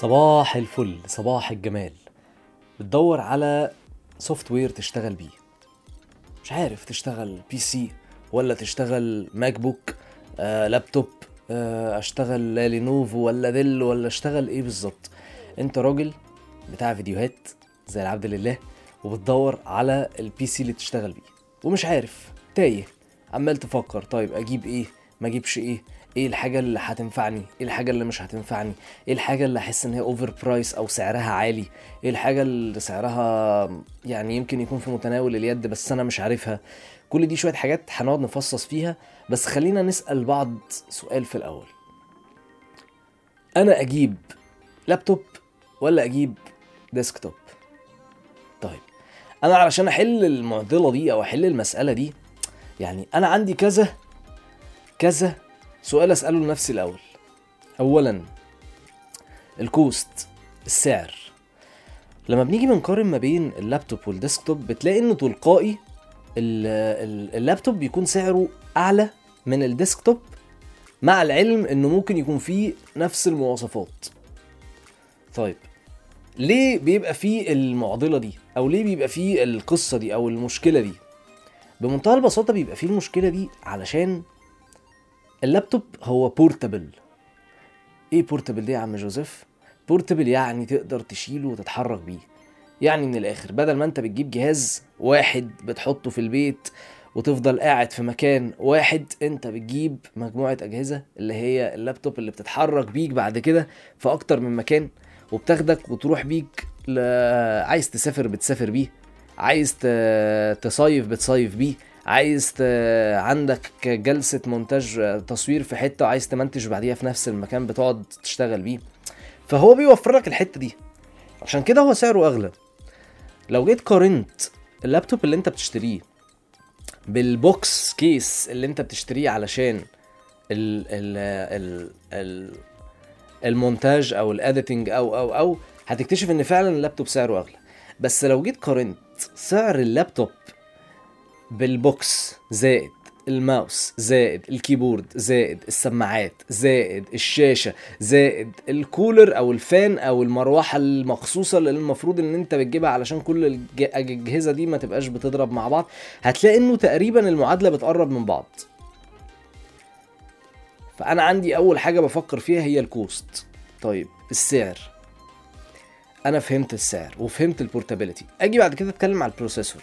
صباح الفل صباح الجمال. بتدور على software تشتغل بيه. مش عارف تشتغل PC ولا تشتغل ماك بوك آه لابتوب آه أشتغل لينوفو ولا ديل ولا أشتغل إيه بالظبط. أنت راجل بتاع فيديوهات زي العبد لله وبتدور على ال PC اللي تشتغل بيه. ومش عارف تايه عمال تفكر طيب أجيب إيه؟ ما أجيبش إيه؟ إيه الحاجة اللي هتنفعني؟ إيه الحاجة اللي مش هتنفعني؟ إيه الحاجة اللي أحس إن هي over price أو سعرها عالي؟ إيه الحاجة اللي سعرها يعني يمكن يكون في متناول اليد بس أنا مش عارفها؟ كل دي شوية حاجات هنقعد نفصص فيها بس خلينا نسأل بعض سؤال في الأول. أنا أجيب لابتوب ولا أجيب desktop طيب أنا علشان أحل المعضلة دي أو أحل المسألة دي يعني أنا عندي كذا كذا سؤال أسأله لنفسي الأول. اولا ال cost السعر. لما بنيجي بنقارن ما بين ال laptop وال desktop بتلاقي إنه تلقائي ال- ال- اللابتوب بيكون سعره أعلى من ال desktop مع العلم إنه ممكن يكون فيه نفس المواصفات. طيب ليه بيبقى فيه المعضلة دي؟ أو ليه بيبقى فيه القصة دي أو المشكلة دي؟ بمنتهى البساطة بيبقى فيه المشكلة دي علشان اللابتوب هو portable إيه portable دي يا عم جوزيف؟ portable يعني تقدر تشيله وتتحرك بيه. يعني من الآخر بدل ما أنت بتجيب جهاز واحد بتحطه في البيت وتفضل قاعد في مكان واحد أنت بتجيب مجموعة أجهزة اللي هي اللابتوب اللي بتتحرك بيك بعد كده في أكتر من مكان وبتاخدك وتروح بيك ل... عايز تسافر بتسافر بيه عايز ت... تصيف بتصيف بيه. عايز ت... عندك جلسة مونتاج تصوير في حتة وعايز تمنتج بعديها في نفس المكان بتقعد تشتغل بيه. فهو بيوفر لك الحتة دي. عشان كده هو سعره أغلى. لو جيت قارنت اللابتوب اللي انت بتشتريه بال box case اللي انت بتشتريه علشان ال ال ال ال المونتاج أو ال editing أو أو أو هتكتشف إن فعلا اللابتوب سعره أغلى. بس لو جيت قارنت سعر ال laptop بال box زائد الماوس زائد ال keyboard زائد السماعات زائد الشاشة زائد الكولر أو ال fan أو المروحة المخصوصة اللي المفروض إن أنت بتجيبها علشان كل الأجهزة دي ما تبقاش بتضرب مع بعض هتلاقي إنه تقريبا المعادلة بتقرب من بعض. فأنا عندي أول حاجة بفكر فيها هي ال cost. طيب السعر. أنا فهمت السعر وفهمت ال portability أجي بعد كده أتكلم على ال processor.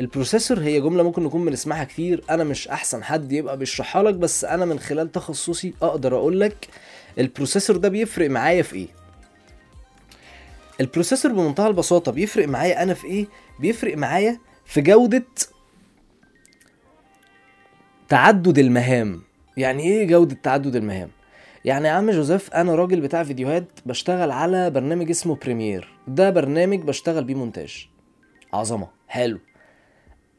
ال processor هي جملة ممكن نكون بنسمعها كتير. أنا مش أحسن حد يبقى بيشرحها لك بس أنا من خلال تخصصي أقدر أقول لك ال processor ده بيفرق معايا في إيه. ال processor بمنتهى البساطة بيفرق معايا أنا في إيه؟ بيفرق معايا في جودة تعدد المهام. يعني إيه جودة تعدد المهام؟ يعني يا عم جوزيف أنا راجل بتاع فيديوهات بشتغل على برنامج اسمه Premiere ده برنامج بشتغل بيه مونتاج. عظمة. حلو.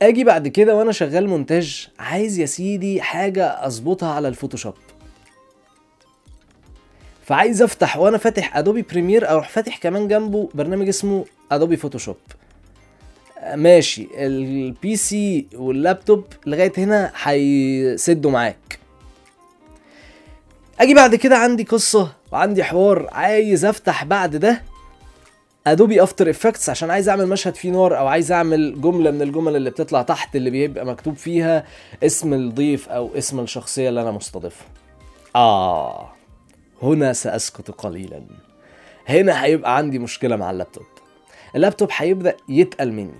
أجي بعد كده وأنا شغال مونتاج عايز يا سيدي حاجة اظبطها على ال Photoshop. فعايز افتح وأنا فاتح Adobe Premiere أروح فاتح كمان جنبه برنامج اسمه Adobe Photoshop ماشي ال PC وال laptop لغاية هنا هيسدوا معاك. أجي بعد كده عندي قصة وعندي حوار عايز افتح بعد ده Adobe After Effects عشان عايز أعمل مشهد فيه نار أو عايز أعمل جملة من الجمل اللي بتطلع تحت اللي بيبقى مكتوب فيها اسم الضيف أو اسم الشخصية اللي أنا مستضيفها. آه هنا سأسكت قليلا. هنا هيبقى عندي مشكلة مع ال laptop. ال laptop هيبدأ يتقل مني.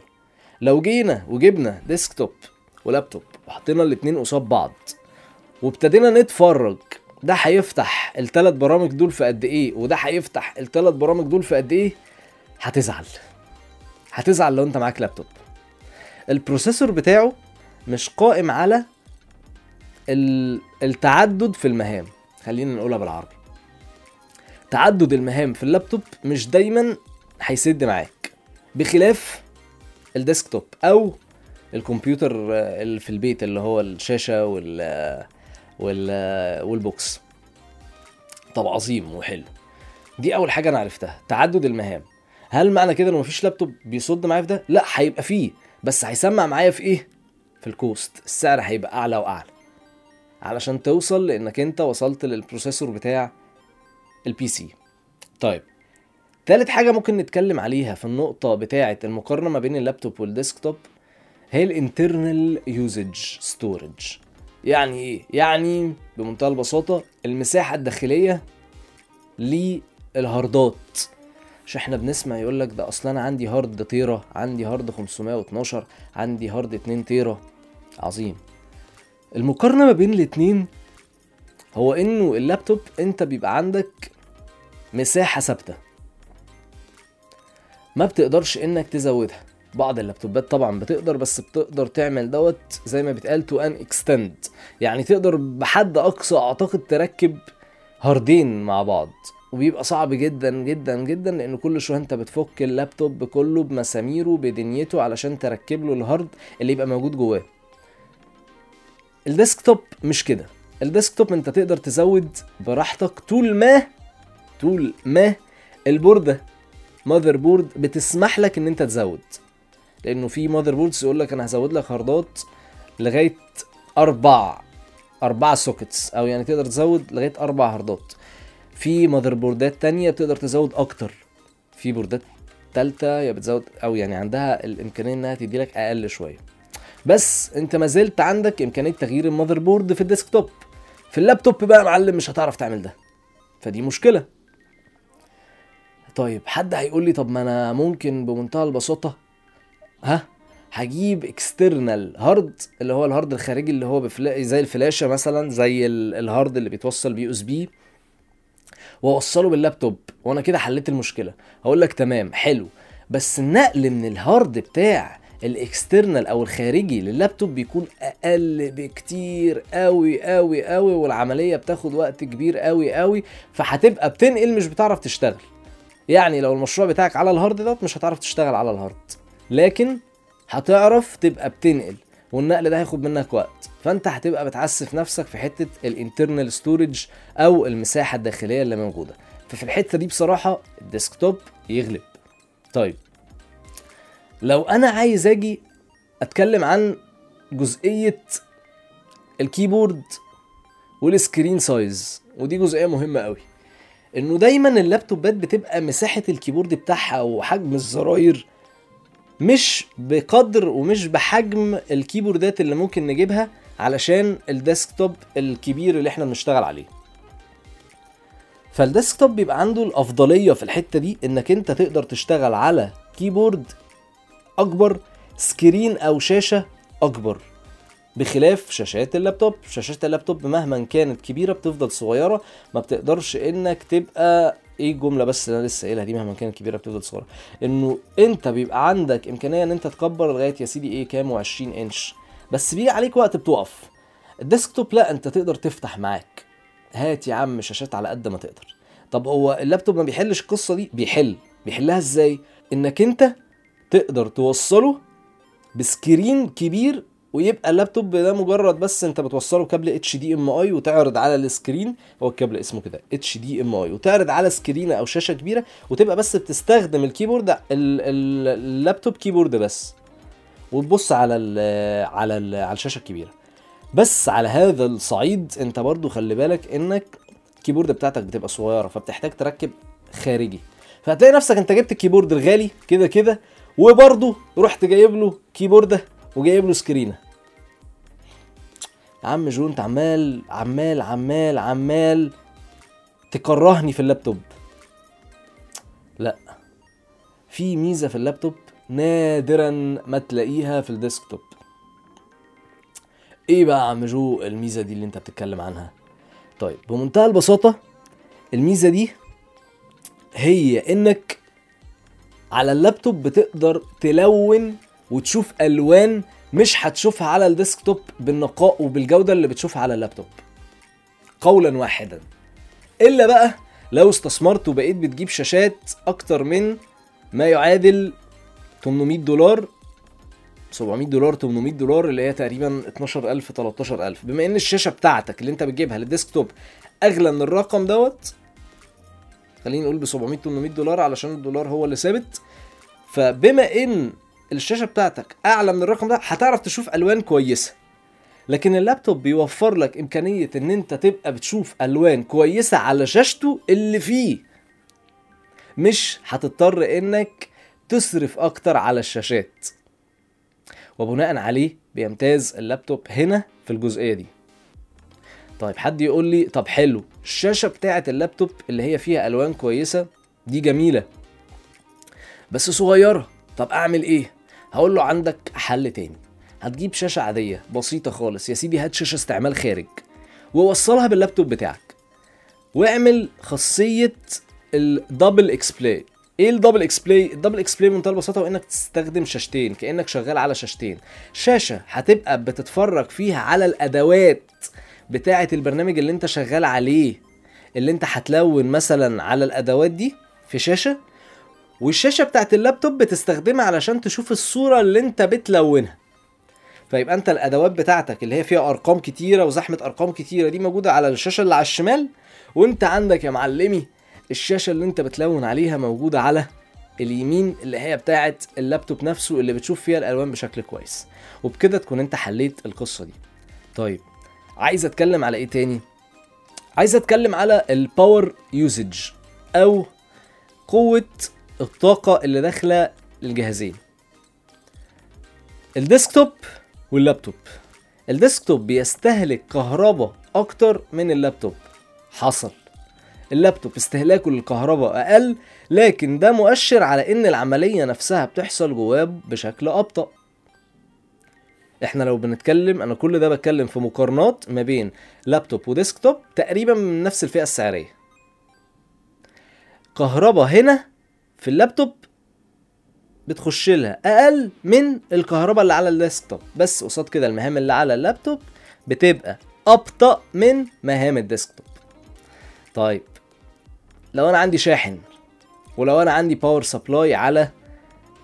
لو جينا وجبنا desktop و laptop وحطينا الاتنين قصاد بعض وابتدينا نتفرج ده هيفتح الثلاث برامج دول في قد إيه؟ وده هيفتح الثلاث برامج دول في قد إيه؟ هتزعل. هتزعل لو انت معاك laptop. ال processor بتاعه مش قائم على ال- التعدد في المهام. خلينا نقولها بالعربي. تعدد المهام في اللابتوب مش دايما هيسد معاك. بخلاف ال desktop أو الكمبيوتر آه، اللي في البيت اللي هو الشاشة وال وال وال box. طب عظيم وحلو. دي أول حاجة أنا عرفتها. تعدد المهام. هل معنى كده إنه مفيش لابتوب بيصد معايا في ده؟ لا هيبقى فيه. بس هيسمع معايا في إيه؟ في ال cost. السعر هيبقى أعلى وأعلى. علشان توصل لإنك أنت وصلت لل processor بتاع ال PC طيب تالت حاجة ممكن نتكلم عليها في النقطة بتاعة المقارنة ما بين ال laptop وال desktop هي ال internal usage storage يعني إيه؟ يعني بمنتهى البساطة المساحة الداخلية للهاردات. مش إحنا بنسمع يقول لك ده أصلا أنا عندي hard تيرا عندي hard 512 عندي hard 2 تيرا. عظيم. المقارنة ما بين الاتنين هو انه اللابتوب انت بيبقى عندك مساحة ثابتة. ما بتقدرش انك تزودها. بعض اللابتوبات طبعا بتقدر بس بتقدر تعمل دوت زي ما بيتقال to an extent يعني تقدر بحد أقصى أعتقد تركب hardين مع بعض. وبيبقى صعب جدا جدا جدا لأن كل شوية أنت بتفك اللابتوب كله بمساميره بدنيته علشان تركب له ال hard اللي يبقى موجود جواه. الديسكتوب مش كده. الديسكتوب أنت تقدر تزود براحتك طول ما طول ما البورده motherboard بتسمح لك إن أنت تزود. لأنه في motherboards يقول لك أنا هزود لك hardات لغاية أربع أربع sockets أو يعني تقدر تزود لغاية أربع hardات. في motherboardات تانية بتقدر تزود أكتر. في بوردات تالتة يا بتزود أو يعني عندها الإمكانية إنها تدي لك أقل شوية. بس أنت ما زلت عندك إمكانية تغيير ال motherboard في الديسكتوب. في اللابتوب بقى يا معلم مش هتعرف تعمل ده. فدي مشكلة. طيب حد هيقول لي طب ما أنا ممكن بمنتهى البساطة ها هجيب external hard اللي هو ال hard الخارجي اللي هو بفلا... زي الفلاشة مثلا زي ال- ال hard اللي بيتوصل USB وأوصله باللابتوب. وأنا كده حليت المشكلة. هقول لك تمام حلو. بس النقل من ال hard بتاع ال external أو الخارجي لللابتوب بيكون أقل بكتير قوي قوي قوي والعملية بتاخد وقت كبير قوي قوي فهتبقى بتنقل مش بتعرف تشتغل. يعني لو المشروع بتاعك على ال hard دوت مش هتعرف تشتغل على ال hard. لكن هتعرف تبقى بتنقل. والنقل ده هياخد منك وقت. فانت هتبقى بتعسف نفسك في حتة ال internal storage أو المساحة الداخلية اللي موجودة. ففي الحتة دي بصراحة الديسكتوب يغلب. طيب لو أنا عايز أجي أتكلم عن جزئية ال keyboard وال screen size ودي جزئية مهمة قوي إنه دايما اللابتوبات بتبقى مساحة ال keyboard بتاعها وحجم الزراير مش بقدر ومش بحجم ال keyboardات اللي ممكن نجيبها علشان الديسكتوب الكبير اللي إحنا بنشتغل عليه. فالديسكتوب بيبقى عنده الأفضلية في الحتة دي إنك أنت تقدر تشتغل على keyboard أكبر screen أو شاشة أكبر بخلاف شاشات اللابتوب. شاشات اللابتوب مهما كانت كبيرة بتفضل صغيرة ما بتقدرش إنك تبقى إيه الجملة بس اللي أنا لسه قايلها دي مهما كانت كبيرة بتفضل صغيرة؟ إنه أنت بيبقى عندك إمكانية إن أنت تكبر لغاية يا سيدي إيه كام؟ و20 إنش. بس بيجي عليك وقت بتقف. الديسكتوب لا أنت تقدر تفتح معاك. هات يا عم شاشات على قد ما تقدر. طب هو اللابتوب ما بيحلش القصة دي؟ بيحل. بيحلها إزاي؟ إنك أنت تقدر توصله ب screen كبير ويبقى اللابتوب ده مجرد بس انت بتوصله كابل HDMI وتعرض على ال screen هو الكابل اسمه كده HDMI وتعرض على سكرينه أو شاشة كبيرة وتبقى بس بتستخدم ال keyboard ال- ال- ال laptop keyboard بس. وتبص على ال على ال على الشاشة الكبيرة. بس على هذا الصعيد انت برضو خلي بالك انك ال keyboard بتاعتك بتبقى صغيرة فبتحتاج تركب خارجي. فهتلاقي نفسك انت جبت ال keyboard الغالي كده كده وبرضه رحت جايب له كيبورده وجايب له سكرينة. عم جو انت عمال عمال عمال عمال تكرهني في اللابتوب. لا في ميزة في اللابتوب نادرا ما تلاقيها في الديسكتوب. إيه بقى يا عم جو الميزة دي اللي انت بتتكلم عنها؟ طيب بمنتهى البساطة الميزة دي هي انك على اللابتوب بتقدر تلون وتشوف ألوان مش هتشوفها على الديسكتوب بالنقاء وبالجودة اللي بتشوفها على اللابتوب. قولا واحدا. إلا بقى لو استثمرت وبقيت بتجيب شاشات أكتر من ما يعادل 800 دولار 700 دولار 800 دولار اللي هي تقريبا 12000 13000 بما إن الشاشة بتاعتك اللي أنت بتجيبها للديسكتوب أغلى من الرقم دوت خلينا نقول ب 700 800 دولار علشان الدولار هو اللي ثابت. فبما إن الشاشة بتاعتك أعلى من الرقم ده هتعرف تشوف ألوان كويسة. لكن اللابتوب بيوفر لك إمكانية إن أنت تبقى بتشوف ألوان كويسة على شاشته اللي فيه. مش هتضطر إنك تصرف أكتر على الشاشات. وبناء عليه بيمتاز اللابتوب هنا في الجزئية دي. طيب حد يقول لي طب حلو الشاشة بتاعه اللابتوب اللي هي فيها ألوان كويسة دي جميلة بس صغيرة طب أعمل إيه؟ هقول له عندك حل تاني. هتجيب شاشة عادية بسيطة خالص. يا سيدي هات شاشة استعمال خارج. ووصلها باللابتوب بتاعك. واعمل خاصية ال double display إيه ال double display ال double display بمنتهى البساطة هو إنك تستخدم شاشتين كأنك شغال على شاشتين. شاشة هتبقى بتتفرج فيها على الأدوات بتاعة البرنامج اللي أنت شغال عليه. اللي أنت هتلون مثلا على الأدوات دي في شاشة والشاشة بتاعت اللابتوب بتستخدمها علشان تشوف الصورة اللي انت بتلونها. فيبقى انت الأدوات بتاعتك اللي هي فيها أرقام كتيرة وزحمة أرقام كتيرة دي موجودة على الشاشة اللي على الشمال وانت عندك يا معلمي الشاشة اللي انت بتلون عليها موجودة على اليمين اللي هي بتاعه اللابتوب نفسه اللي بتشوف فيها الألوان بشكل كويس. وبكده تكون انت حليت القصة دي. طيب عايز أتكلم على إيه تاني؟ عايز أتكلم على ال power usage أو قوة الطاقة اللي داخلة للجهازين. الديسكتوب واللابتوب. الديسكتوب بيستهلك كهرباء أكتر من اللابتوب. حصل. اللابتوب استهلاكه للكهرباء أقل لكن ده مؤشر على إن العملية نفسها بتحصل جواه بشكل أبطأ. إحنا لو بنتكلم أنا كل ده بتكلم في مقارنات ما بين لابتوب وديسكتوب تقريبا من نفس الفئة السعرية. كهرباء هنا في اللابتوب بتخش لها. أقل من الكهرباء اللي على الديسكتوب. بس قصاد كده المهام اللي على اللابتوب بتبقى أبطأ من مهام الديسكتوب. طيب لو أنا عندي شاحن ولو أنا عندي power supply على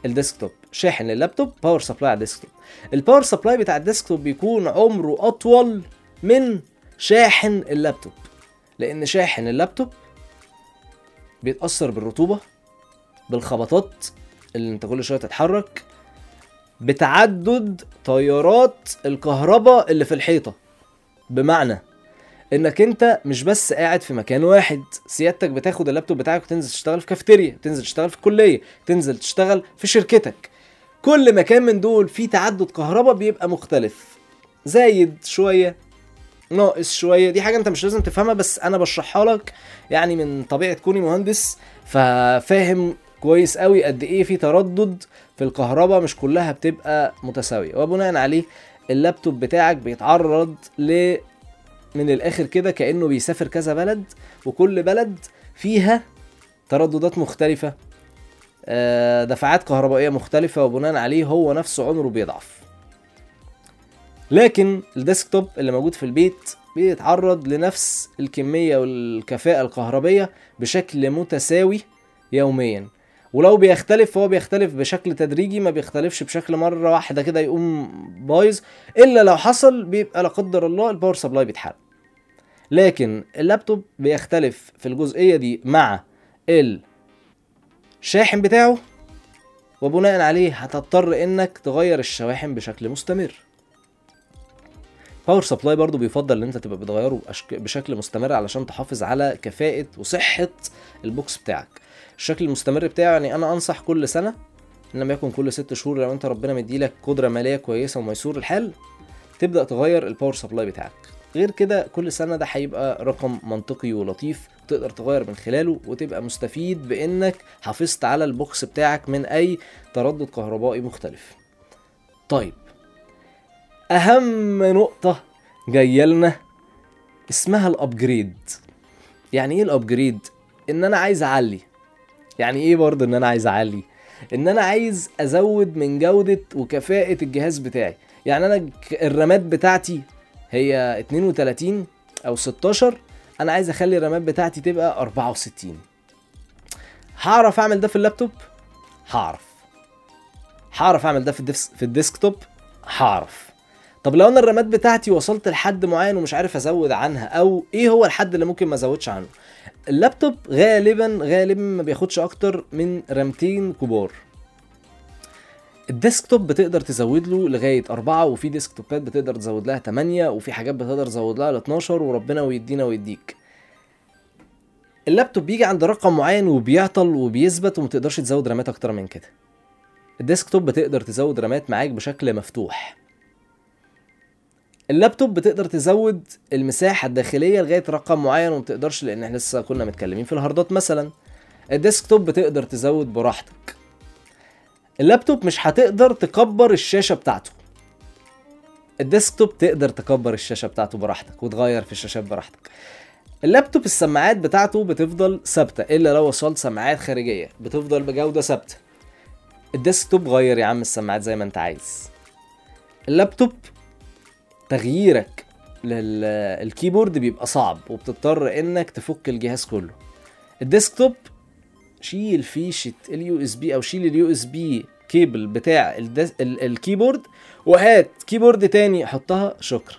ال desktop شاحن اللابتوب power supply على ال desktop. ال power supply بتاع ال desktop بيكون عمره أطول من شاحن اللابتوب. لأن شاحن اللابتوب بيتأثر بالرطوبة بالخبطات اللي انت كل شوية تتحرك بتعدد تيارات الكهرباء اللي في الحيطة. بمعنى انك انت مش بس قاعد في مكان واحد سيادتك بتاخد اللابتوب بتاعك وتنزل تشتغل في كافيتيريا تنزل تشتغل في كلية تنزل تشتغل في شركتك. كل مكان من دول فيه تردد كهرباء بيبقى مختلف. زايد شوية ناقص شوية دي حاجة انت مش لازم تفهمها بس أنا بشرحها لك يعني من طبيعة كوني مهندس ففاهم كويس قوي قد إيه في تردد في الكهرباء مش كلها بتبقى متساوية. وبناء عليه اللابتوب بتاعك بيتعرض ل من الآخر كده كأنه بيسافر كذا بلد وكل بلد فيها ترددات مختلفة آه، دفعات كهربائية مختلفة وبناء عليه هو نفسه عمره بيضعف. لكن الديسكتوب اللي موجود في البيت بيتعرض لنفس الكمية والكفاءة الكهربية بشكل متساوي يوميا. ولو بيختلف فهو بيختلف بشكل تدريجي ما بيختلفش بشكل مرة واحدة كده يقوم بايظ. إلا لو حصل بيبقى لا قدر الله ال power supply بيتحرق. لكن اللابتوب بيختلف في الجزئية دي مع الشاحن بتاعه وبناء عليه هتضطر إنك تغير الشواحن بشكل مستمر. power supply برضو بيفضل إن أنت تبقى بتغيره بشكل مستمر علشان تحافظ على كفاءة وصحة ال box بتاعك. الشكل المستمر بتاعه يعني أنا أنصح كل سنة إن لم يكن كل ست شهور لو أنت ربنا مديلك قدرة مالية كويسة وميسور الحال تبدأ تغير ال power supply بتاعك. غير كده كل سنة ده هيبقى رقم منطقي ولطيف تقدر تغير من خلاله وتبقى مستفيد بإنك حافظت على ال box بتاعك من أي تردد كهربائي مختلف. طيب أهم نقطة جاية لنا اسمها ال upgrade يعني إيه ال upgrade إن أنا عايز أعلي. يعني إيه برضه إن أنا عايز أعلي؟ إن أنا عايز أزود من جودة وكفاءة الجهاز بتاعي. يعني أنا الرامات بتاعتي هي 32 أو 16 أنا عايز أخلي الرامات بتاعتي تبقى 64 هعرف أعمل ده في اللابتوب؟ هعرف. هعرف أعمل ده في ال desk في ال desktop؟ هعرف. طب لو أنا الرامات بتاعتي وصلت لحد معين ومش عارف أزود عنها أو إيه هو الحد اللي ممكن ما أزودش عنه؟ اللابتوب غالبا غالبا ما بياخدش أكتر من رامتين كبار. ال desktop بتقدر تزود له لغاية أربعة وفي ديسكتوبات بتقدر تزود لها 8 وفي حاجات بتقدر تزود لها ل 12 وربنا ويدينا ويديك. اللابتوب بيجي عند رقم معين وبيعطل وبيثبت وما تقدرش تزود رامات أكتر من كده. ال desktop بتقدر تزود رامات معاك بشكل مفتوح. اللابتوب بتقدر تزود المساحة الداخلية لغاية رقم معين وما تقدرش لأن إحنا لسه كنا متكلمين في الهاردات مثلا. ال desktop بتقدر تزود براحتك. اللابتوب مش هتقدر تكبر الشاشة بتاعته. ال desktop تقدر تكبر الشاشة بتاعته براحتك وتغير في الشاشات براحتك. اللابتوب السماعات بتاعته بتفضل ثابتة إلا لو وصلت سماعات خارجية بتفضل بجودة ثابتة. ال desktop غير يا عم السماعات زي ما أنت عايز. اللابتوب تغييرك لل keyboard بيبقى صعب وبتضطر إنك تفك الجهاز كله. ال desktop شيل فيشة ال USB أو شيل ال USB cable بتاع. ال keyboard وهات keyboard تاني حطها شكرا.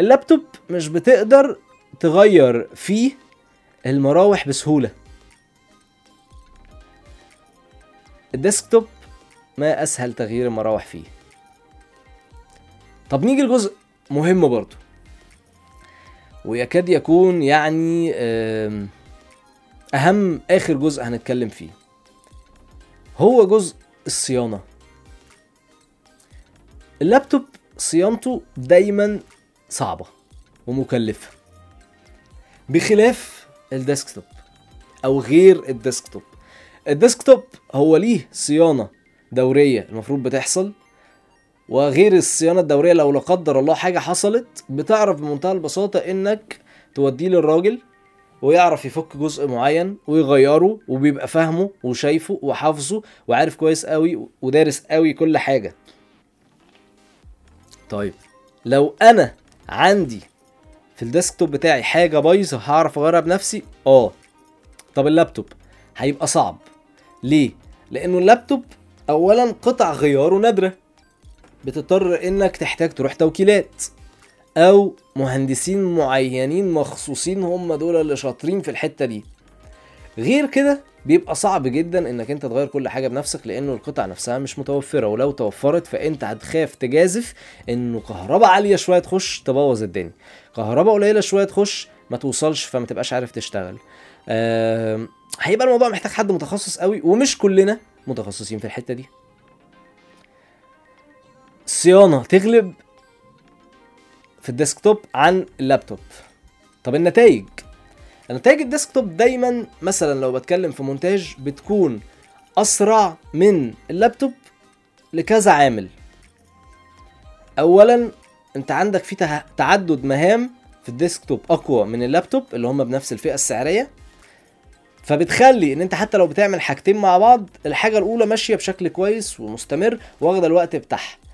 اللابتوب مش بتقدر تغير فيه المراوح بسهولة. الديسكتوب ما أسهل تغيير المراوح فيه. طب نيجي لجزء مهم برضو ويكاد يكون يعني أهم آخر جزء هنتكلم فيه. هو جزء الصيانة. اللابتوب صيانته دايما صعبة ومكلفة. بخلاف ال desktop أو غير ال desktop. ال desktop هو ليه صيانة دورية المفروض بتحصل وغير الصيانة الدورية لو لا قدر الله حاجة حصلت بتعرف بمنتهى البساطة إنك توديه للراجل ويعرف يفك جزء معين ويغيره وبيبقى فاهمه وشايفه وحافظه وعارف كويس قوي ودارس قوي كل حاجة. طيب لو أنا عندي في الديسكتوب بتاعي حاجة بايظة هعرف أغيرها بنفسي؟ آه. طب اللابتوب هيبقى صعب. ليه؟ لأنه اللابتوب اولا قطع غياره نادرة. بتضطر إنك تحتاج تروح توكيلات أو مهندسين معينين مخصوصين هم دول اللي شاطرين في الحتة دي. غير كده بيبقى صعب جدا إنك أنت تغير كل حاجة بنفسك لأنه القطع نفسها مش متوفرة ولو توفرت فأنت هتخاف تجازف إنه كهرباء عالية شوية تخش تبوظ الدنيا. كهرباء قليلة شوية تخش ما توصلش فما تبقاش عارف تشتغل. آم، هيبقى الموضوع محتاج حد متخصص قوي ومش كلنا متخصصين في الحتة دي. الصيانه تغلب في ال desktop عن اللابتوب. طب النتائج؟ نتائج ال desktop دايما مثلا لو بتكلم في مونتاج بتكون أسرع من اللابتوب لكذا عامل. اولا أنت عندك في تعدد مهام في الديسكتوب أقوى من اللابتوب اللي هم بنفس الفئة السعرية. فبتخلي إن أنت حتى لو بتعمل حاجتين مع بعض الحاجة الأولى ماشية بشكل كويس ومستمر واخدة الوقت بتاعها.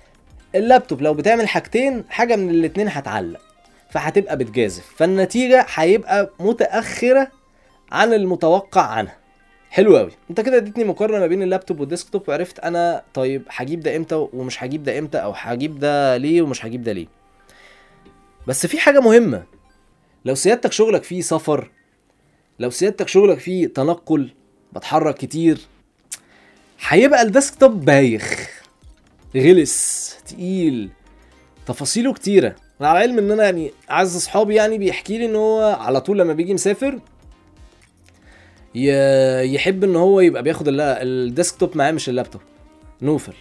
اللابتوب لو بتعمل حاجتين حاجة من الاتنين هتعلق فهتبقى بتجازف فالنتيجة هيبقى متأخرة عن المتوقع عنها. حلو قوي أنت كده اديتني مقارنة ما بين اللابتوب والديسكتوب وعرفت أنا طيب هجيب ده إمتى ومش هجيب ده إمتى أو هجيب ده ليه ومش هجيب ده ليه. بس في حاجة مهمة. لو سيادتك شغلك فيه سفر لو سيادتك شغلك فيه تنقل بتحرك كتير هيبقى الديسكتوب بايخ. غلس تقيل. تفاصيله كتيرة. أنا على علم إن أنا يعني أعز أصحابي يعني بيحكي لي إن هو على طول لما بيجي مسافر يحب إن هو يبقى بياخد ال desktop معاه مش اللابتوب. نوفل.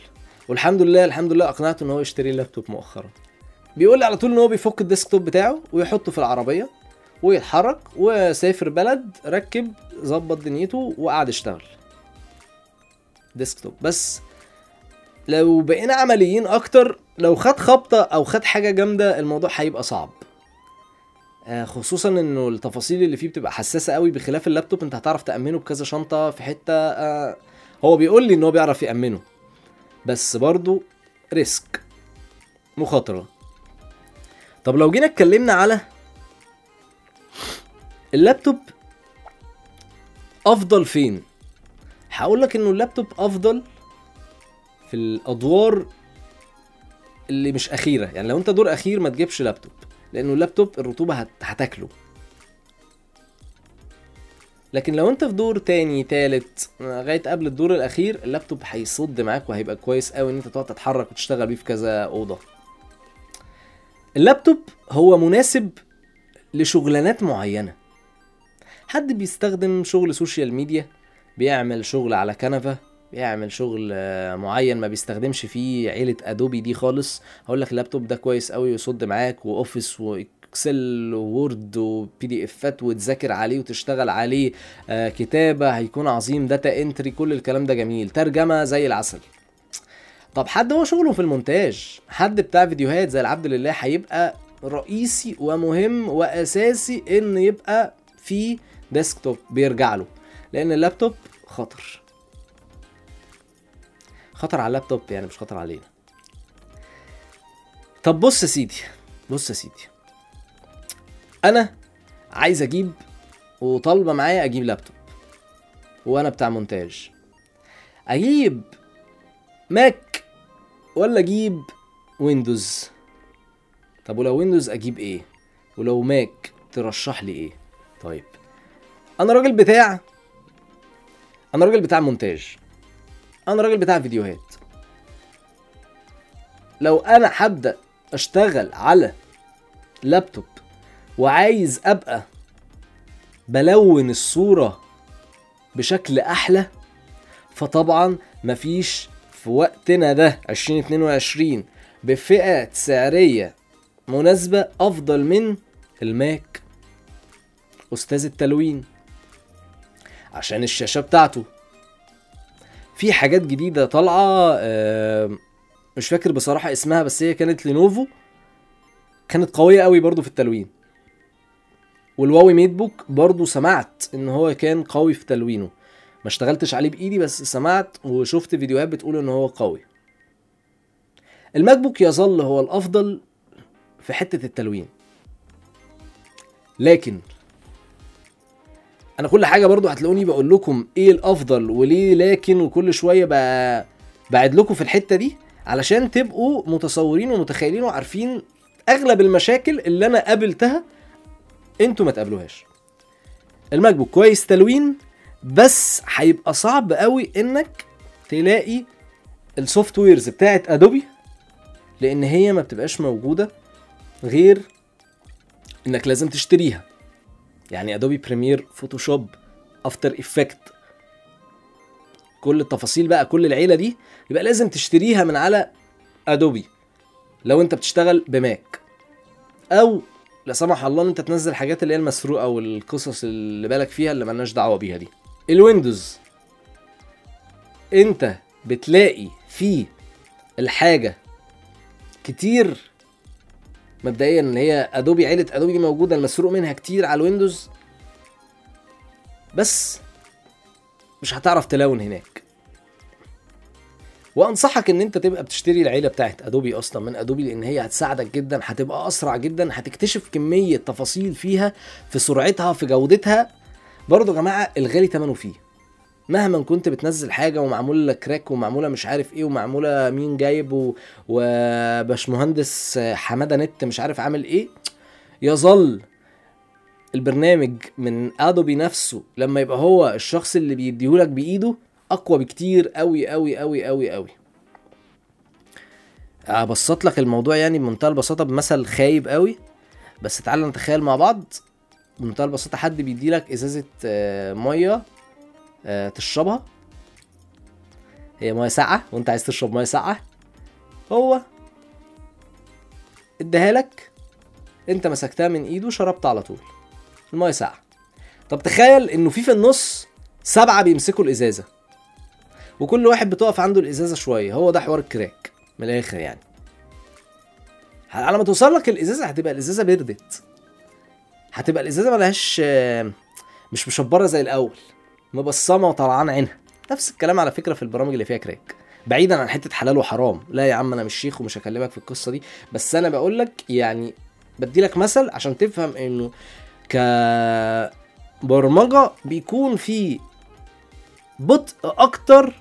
والحمد لله الحمد لله أقنعته إن هو يشتري اللابتوب مؤخرا. بيقول لي على طول إن هو بيفك ال desktop بتاعه ويحطه في العربية ويتحرك وسافر بلد ركب ظبط دنيته وقعد يشتغل. desktop. بس لو بقينا عمليين أكتر لو خد خبطة أو خد حاجة جامدة الموضوع هيبقى صعب. آه، خصوصا إنه التفاصيل اللي فيه بتبقى حساسة قوي. بخلاف اللابتوب أنت هتعرف تأمنه بكذا شنطة في حتة آه، هو بيقول لي إن هو بيعرف يأمنه. بس برضو risk مخاطرة. طب لو جينا اتكلمنا على اللابتوب أفضل فين؟ هقول لك إنه اللابتوب أفضل في الأدوار اللي مش أخيرة. يعني لو أنت دور أخير ما تجيبش لابتوب لأنه اللابتوب الرطوبة هت... هتاكله. لكن لو أنت في دور تاني تالت لغاية قبل الدور الأخير اللابتوب هيسد معاك وهيبقى كويس قوي إن أنت تقعد تتحرك وتشتغل بيه في كذا أوضة. اللابتوب هو مناسب لشغلانات معينة. حد بيستخدم شغل social media بيعمل شغل على Canva بيعمل شغل آه، معين ما بيستخدمش فيه عيلة Adobe دي خالص. هقول لك اللابتوب ده كويس قوي ويسد معاك و Office و Excel و Word و PDF ات وتذاكر عليه وتشتغل عليه آه، كتابة هيكون عظيم data entry كل الكلام ده جميل. ترجمة زي العسل. طب حد هو شغله في المونتاج؟ حد بتاع فيديوهات زي العبد لله هيبقى رئيسي ومهم وأساسي إن يبقى في desktop بيرجع له لأن اللابتوب خطر. خطر على اللابتوب يعني مش خطر علينا. طب بص يا سيدي بص يا سيدي. أنا عايز أجيب وطالبة معايا أجيب لابتوب وأنا بتاع مونتاج. أجيب Mac ولا أجيب Windows؟ طب ولو Windows أجيب إيه؟ ولو Mac ترشح لي إيه؟ طيب. أنا راجل بتاع أنا راجل بتاع مونتاج. أنا راجل بتاع فيديوهات. لو أنا هبدأ اشتغل على لابتوب وعايز ابقى بلون الصورة بشكل أحلى فطبعا مفيش في وقتنا ده 2022 بفئة سعرية مناسبة أفضل من الماك. أستاذ التلوين عشان الشاشة بتاعته في حاجات جديدة طالعة آه، مش فاكر بصراحة اسمها بس هي كانت Lenovo. كانت قوية قوي برضو في التلوين. وال Huawei MateBook برضو سمعت إن هو كان قوي في تلوينه. ما اشتغلتش عليه بإيدي بس سمعت وشفت فيديوهات بتقول إن هو قوي. ال MacBook يظل هو الأفضل في حتة التلوين. لكن أنا كل حاجة برضو هتلاقوني بقول لكم إيه الافضل وليه لكن وكل شوية. بعيد لكم في الحته دي علشان تبقوا متصورين ومتخيلين وعارفين اغلب المشاكل اللي أنا قابلتها أنتوا ما تقابلوهاش ال MacBook كويس تلوين بس هيبقى صعب قوي انك تلاقي ال softwares بتاعت Adobe لأن هي ما بتبقاش موجوده غير انك لازم تشتريها يعني Adobe Premiere Photoshop After Effects كل التفاصيل بقى كل العيلة دي يبقى لازم تشتريها من على Adobe لو انت بتشتغل ب Mac. أو لا سمح الله إن انت تنزل حاجات اللي هي المسروقة والقصص اللي بالك فيها اللي ملناش دعوة بيها دي. ال Windows. انت بتلاقي فيه الحاجة كتير مبدئيا اللي هي Adobe عيلة Adobe موجودة المسروق منها كتير على ال Windows. بس مش هتعرف تلون هناك. وأنصحك إن أنت تبقى بتشتري العيلة بتاعت Adobe أصلا من Adobe لأن هي هتساعدك جدا هتبقى أسرع جدا هتكتشف كمية تفاصيل فيها في سرعتها في جودتها. برضه يا جماعة الغالي ثمنه فيه. مهما كنت بتنزل حاجة ومعمول لك كراك ومعمولة مش عارف إيه ومعمولة مين جايب وباشمهندس حمادة نت مش عارف عامل إيه يظل البرنامج من أدوبي نفسه لما يبقى هو الشخص اللي بيديهولك بإيده أقوى بكتير قوي قوي قوي قوي قوي أبسط لك الموضوع يعني بمنتهى البساطة بمثل خايب قوي بس تعال نتخيل مع بعض. بمنتهى البساطة حد بيديلك إزازة آه، مية. تشربها. هي مية ساقعة وانت عايز تشرب مية ساقعة هو اداها لك انت مسكتها من ايده شربت على طول. المية ساقعة. طب تخيل انه في في النص سبعة بيمسكوا الإزازة. وكل واحد بتقف عنده الإزازة شوية. هو ده حوار الكراك من الآخر يعني. على ما توصل لك الإزازة هتبقى الإزازة بردت. هتبقى الإزازة ملهاش آه، مش مشبرة زي الأول. مبصمة وطلعان عينها. نفس الكلام على فكرة في البرامج اللي فيها كراك بعيدا عن حتة حلال وحرام. لا يا عم أنا مش شيخ ومش هكلمك في القصة دي. بس أنا بقول لك يعني بدي لك مثل عشان تفهم إنه كبرمجة بيكون في بطء أكتر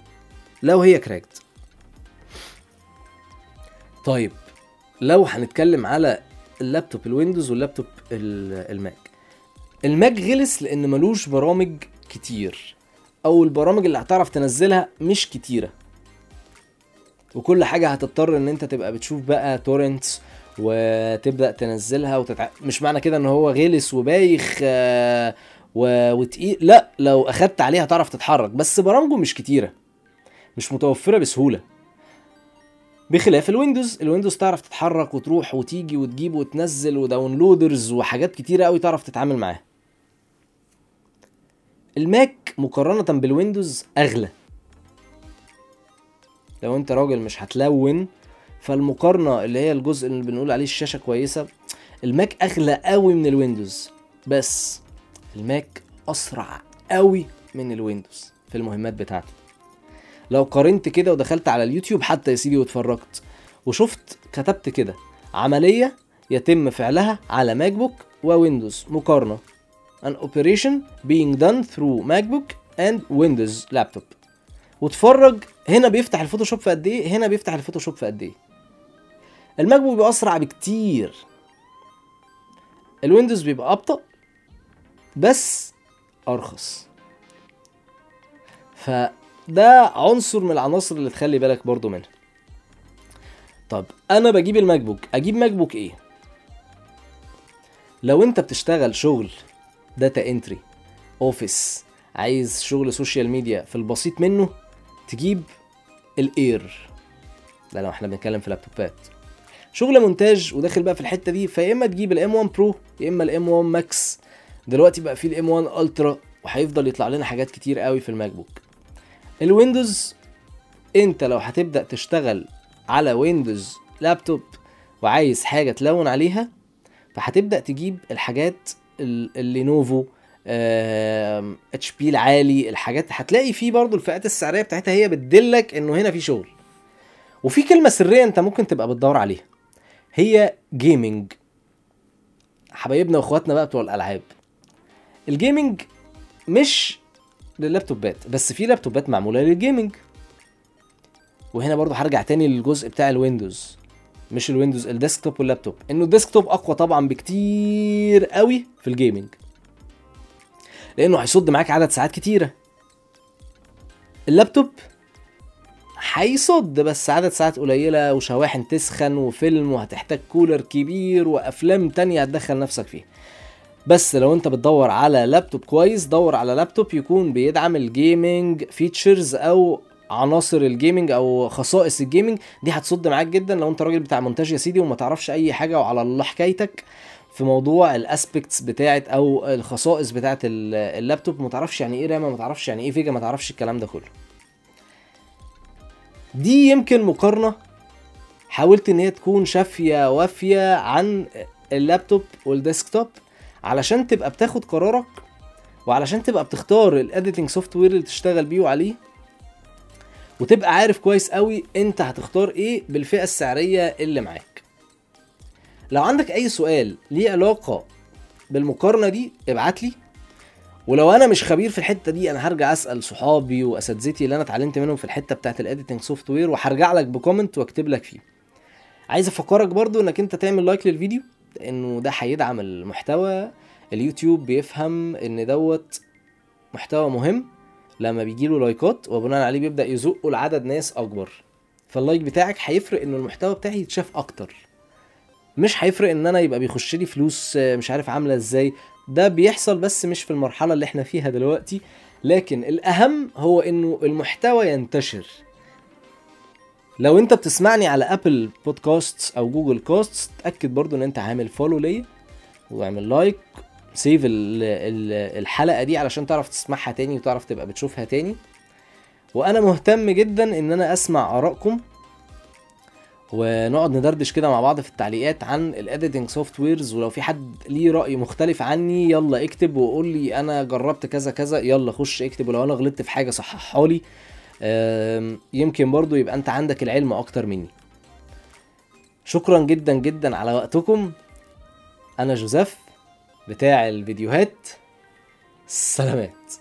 لو هي cracked طيب لو هنتكلم على اللابتوب ال Windows واللابتوب ال- ال Mac. ال Mac غلس لأن ملوش برامج كتير. أو البرامج اللي هتعرف تنزلها مش كتيرة. وكل حاجة هتضطر إن أنت تبقى بتشوف بقى torrents وتبدأ تنزلها وتتع... مش معنى كده إن هو غلس وبايخ آه، و... وتقيل. لأ لو أخدت عليها تعرف تتحرك. بس برامجه مش كتيرة. مش متوفرة بسهولة. بخلاف ال Windows. ال Windows تعرف تتحرك وتروح وتيجي وتجيب وتنزل و downloaders وحاجات كتيرة قوي تعرف تتعامل معاها. ال Mac مقارنة بال Windows أغلى. لو أنت راجل مش هتلون فالمقارنة اللي هي الجزء اللي بنقول عليه الشاشة كويسة ال Mac أغلى قوي من ال Windows. بس ال Mac أسرع قوي من ال Windows في المهمات بتاعته لو قارنت كده ودخلت على اليوتيوب حتى يا سيدي واتفرجت وشفت كتبت كده عملية يتم فعلها على MacBook و Windows مقارنة. An operation being done through MacBook and Windows laptop. واتفرج هنا بيفتح ال Photoshop في قد إيه؟ هنا بيفتح ال Photoshop في قد إيه؟ ال MacBook بيبقى اسرع بكتير. ال Windows بيبقى أبطأ بس أرخص. فده عنصر من العناصر اللي تخلي بالك برضو منها. طب أنا بجيب ال MacBook أجيب MacBook إيه؟ لو أنت بتشتغل شغل data entry Office عايز شغل social media في البسيط منه تجيب ال Air. ده لو إحنا بنتكلم في لابتوبات شغل مونتاج وداخل بقى في الحتة دي فيا إما تجيب ال M1 Pro يا إما ال M1 Max دلوقتي بقى في ال M1 Ultra وهيفضل يطلع لنا حاجات كتير قوي في ال MacBook ال Windows انت لو هتبدأ تشتغل على Windows لابتوب وعايز حاجة تلون عليها فهتبدأ تجيب الحاجات ال- ال Lenovo HP العالي الحاجات هتلاقي فيه برضو الفئات السعرية بتاعتها هي بتدلك إنه هنا في شغل. وفي كلمة سرية أنت ممكن تبقى بتدور عليها. هي gaming حبايبنا وإخواتنا بقى بتوع الألعاب. ال gaming مش لللابتوبات بس في لابتوبات معمولة لل gaming وهنا برضو هرجع تاني للجزء بتاع الويندوز. مش الويندوز ال desktop واللابتوب. إنه ال desktop أقوى طبعا بكتير قوي في ال gaming لأنه هيصد معاك عدد ساعات كتيرة. اللابتوب هيصد بس عدد ساعات قليلة وشواحن تسخن وفيلم وهتحتاج كولر كبير وأفلام تانية هتدخل نفسك فيها بس لو أنت بتدور على لابتوب كويس دور على لابتوب يكون بيدعم ال gaming features أو عناصر ال gaming أو خصائص ال gaming دي هتصد معاك جدا. لو أنت راجل بتاع مونتاج يا سيدي وما تعرفش أي حاجة وعلى الله حكايتك في موضوع ال aspects بتاعت أو الخصائص بتاعت ال- اللابتوب ما تعرفش يعني إيه رامة ما تعرفش يعني إيه VGA ما تعرفش الكلام ده كله. دي يمكن مقارنة حاولت إن هي تكون شافية وافية عن اللابتوب وال desktop علشان تبقى بتاخد قرارك وعلشان تبقى بتختار ال editing software اللي تشتغل بيه وعليه. وتبقى عارف كويس قوي انت هتختار إيه بالفئة السعرية اللي معاك. لو عندك أي سؤال ليه علاقة بالمقارنة دي ابعت لي. ولو أنا مش خبير في الحتة دي أنا هرجع أسأل صحابي وأساتذتي اللي أنا اتعلمت منهم في الحتة بتاعت ال editing software وهرجع لك ب comment واكتب لك فيه. عايز أفكرك برضو إنك أنت تعمل like للفيديو لأنه ده هيدعم المحتوى. اليوتيوب بيفهم إن دوت محتوى مهم. لما بيجيله لايكات وبناء عليه بيبدأ يزقه لعدد ناس أكبر. فال like بتاعك هيفرق ان المحتوى بتاعي يتشاف أكتر. مش هيفرق إن أنا يبقى بيخش لي فلوس مش عارف عاملة إزاي. ده بيحصل بس مش في المرحلة اللي إحنا فيها دلوقتي. لكن الأهم هو إنه المحتوى ينتشر. لو أنت بتسمعني على Apple Podcast أو Google Cast اتاكد برضو إن أنت عامل follow ليا واعمل like save ال- ال- الحلقة دي علشان تعرف تسمعها تاني وتعرف تبقى بتشوفها تاني. وأنا مهتم جدا إن أنا أسمع آرائكم. ونقعد ندردش كده مع بعض في التعليقات عن ال editing softwares ولو في حد ليه رأي مختلف عني يلا اكتب وقول لي أنا جربت كذا كذا يلا خش اكتب. ولو أنا غلطت في حاجة صححها لي. يمكن برضو يبقى أنت عندك العلم أكتر مني. شكرا جدا جدا على وقتكم. أنا جوزيف. بتاع الفيديوهات. سلامات.